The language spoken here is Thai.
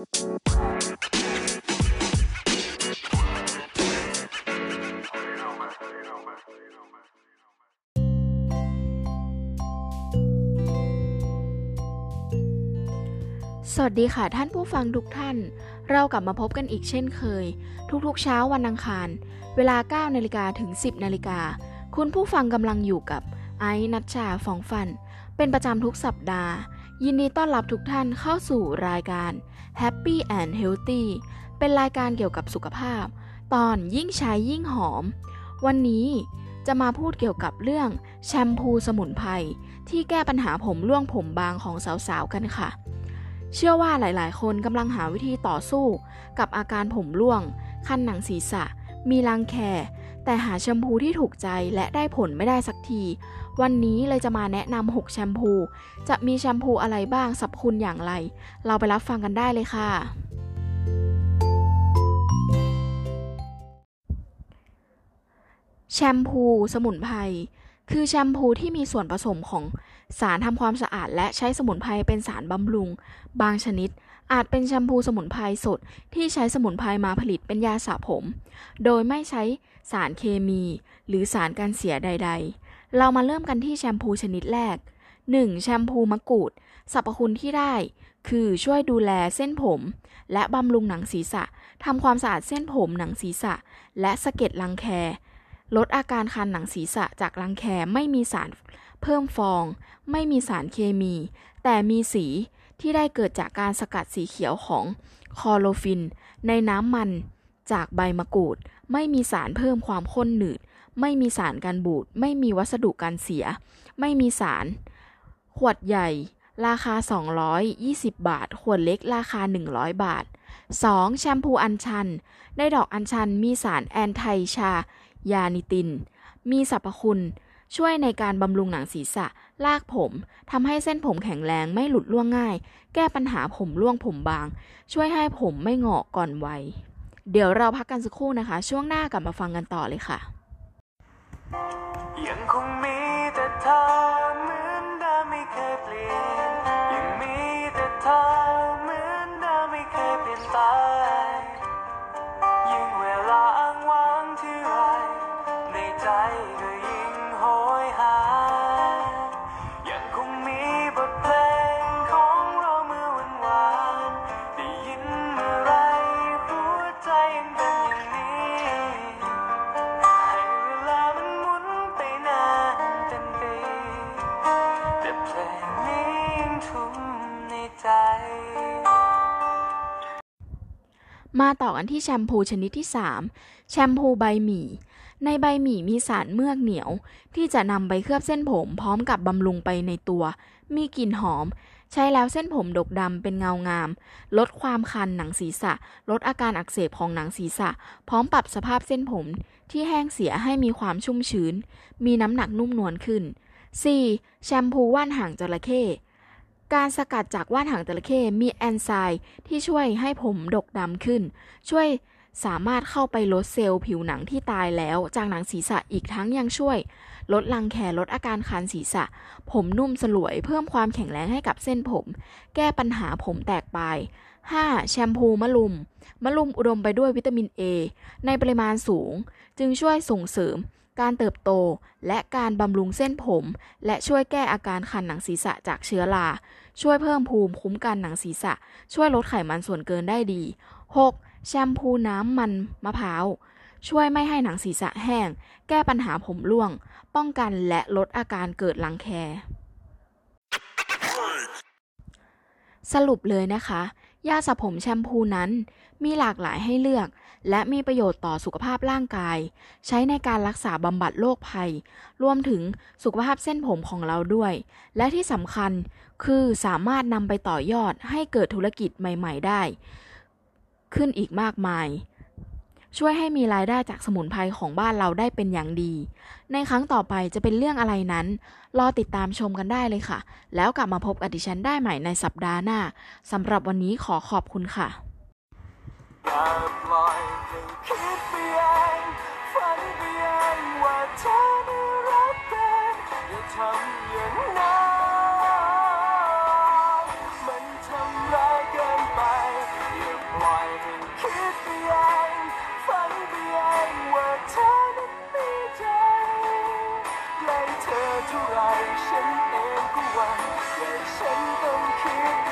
สวัสดีค่ะท่านผู้ฟังทุกท่าน เรากลับมาพบกันอีกเช่นเคย ทุกๆเช้าวันอังคาร เวลา 9 นาฬิกาถึง 10 นาฬิกา คุณผู้ฟังกำลังอยู่กับไอ้นัชชาฟองฟัน เป็นประจำทุกสัปดาห์ ยินดีต้อนรับทุกท่านเข้าสู่รายการ Happy and Healthy เป็นรายการเกี่ยวกับสุขภาพ ตอนยิ่งใช้ยิ่งหอม วันนี้จะมาพูดเกี่ยวกับเรื่องแชมพูสมุนไพรที่แก้ปัญหาผมร่วงผมบางของสาวๆกันค่ะ เชื่อว่าหลายๆ คนกำลังหาวิธีต่อสู้ กับอาการผมร่วง คันหนังศีรษะ มีรังแค แต่หาแชมพูที่ถูกใจและได้ผลไม่ได้สักที วันนี้เลยจะมาแนะนำ 6 แชมพู จะมีแชมพูอะไรบ้างสรรพคุณอย่างไร เราไปรับฟังกันได้เลยค่ะ แชมพู สมุนไพร คือแชมพูที่มีส่วนผสมของสารทำความสะอาด และใช้สมุนไพรเป็นสารบำรุง บางชนิด อาจเป็นแชมพูสมุนไพรสดที่ใช้สมุนไพรมาผลิตเป็นยาสระผม โดยไม่ใช้สารเคมี หรือสารการเสียใด ๆ เรามาเริ่มกันที่แชมพูชนิดแรก 1. แชมพูมะกรูดสรรพคุณที่ได้ คือช่วยดูแลเส้นผม และบำรุงหนังศีรษะทำความสะอาดเส้นผมหนังศีรษะ และสะเก็ดรังแค ลดอาการคันหนังศีรษะจากรังแคไม่มีสารเพิ่มฟอง ไม่มีสารเคมี แต่มีสีที่ได้เกิดจากการสกัดสีเขียวของคอโลฟิน ในน้ำมันจากใบมะกรูด ไม่มีสารเพิ่มความข้นหนืด ไม่มีสารกันบูด ไม่มีวัสดุการเสีย ไม่มีสาร ขวดใหญ่ ราคา 220 บาท ขวดเล็กราคา 100 บาท 2. แชมพูอัญชัน ได้ดอกอัญชันมีสารแอนไทชา ยานิติน มีสรรพคุณ ช่วยในการบำรุงหนังศีรษะ ลากผมทำให้เส้นผมแข็งแรงไม่หลุดร่วงง่าย แก้ปัญหาผมร่วงผมบาง ช่วยให้ผมไม่หงอกก่อนวัยเดี๋ยวเราพักกันสักครู่นะคะ ช่วงหน้ากลับมาฟังกันต่อเลยค่ะยังคงมีแต่เธอ ใจ มาต่อกันที่แชมพูชนิดที่ 3 แชมพูใบหมี่ ในใบหมี่มีสารเมือกเหนียว ที่จะนำไปเคลือบเส้นผมพร้อมกับบำรุงไปในตัว มีกลิ่นหอม ใช้แล้วเส้นผมดกดำเป็นเงางาม ลดความคันหนังศีรษะ ลดอาการอักเสบของหนังศีรษะ พร้อมปรับสภาพเส้นผมที่แห้งเสียให้มีความชุ่มชื้น มีน้ำหนักนุ่มนวลขึ้น 4. แชมพูว่านหางจระเข้ การสกัดจากว่านหางจระเข้มีแอนไซม์ที่ช่วยให้ผมดกดำขึ้น ช่วยสามารถเข้าไปลดเซลล์ผิวหนังที่ตายแล้วจากหนังศีรษะอีกทั้งยังช่วย ลดรังแคลดอาการคันศีรษะ ผมนุ่มสลวยเพิ่มความแข็งแรงให้กับเส้นผม แก้ปัญหาผมแตกปลาย 5. แชมพูมะลุม มะลุมอุดมไปด้วยวิตามิน A ในปริมาณสูง จึงช่วยส่งเสริม การเติบโต และการบำรุงเส้นผม และช่วยแก้อาการคันหนังศีรษะจากเชื้อรา ช่วยเพิ่มภูมิคุ้มกันหนังศีรษะ ช่วยลดไขมันส่วนเกินได้ดี 6. แชมพูน้ำมันมะพร้าว ช่วยไม่ให้หนังศีรษะแห้ง แก้ปัญหาผมร่วง ป้องกันและลดอาการเกิดรังแค สรุปเลยนะคะยาสระผมแชมพูนั้นมีหลากหลายให้เลือก และมีประโยชน์ต่อสุขภาพร่างกาย ใช้ในการรักษาบำบัดโรคภัย รวมถึงสุขภาพเส้นผมของเราด้วย และที่สำคัญคือสามารถนำไปต่อยอดให้เกิดธุรกิจใหม่ ๆ ได้ ขึ้นอีกมากมาย ช่วยให้มีรายได้จากสมุนไพรของบ้านเราได้เป็นอย่างดี ในครั้งต่อไปจะเป็นเรื่องอะไรนั้น รอติดตามชมกันได้เลยค่ะ แล้วกลับมาพบกับดิฉันได้ใหม่ในสัปดาห์หน้าสำหรับวันนี้ขอขอบคุณค่ะ อย่าปล่อยให้คิดไปเองฝันไปเองว่าเธอได้รักกันอย่าทำอย่างนั้นมันทำร้ายเกินไปอย่าปล่อยให้คิดไปเองฝันไปเองว่าเธอนั้นมีใจแล้เธอเท่าไรฉันเองก็หวังและฉันต้องคิด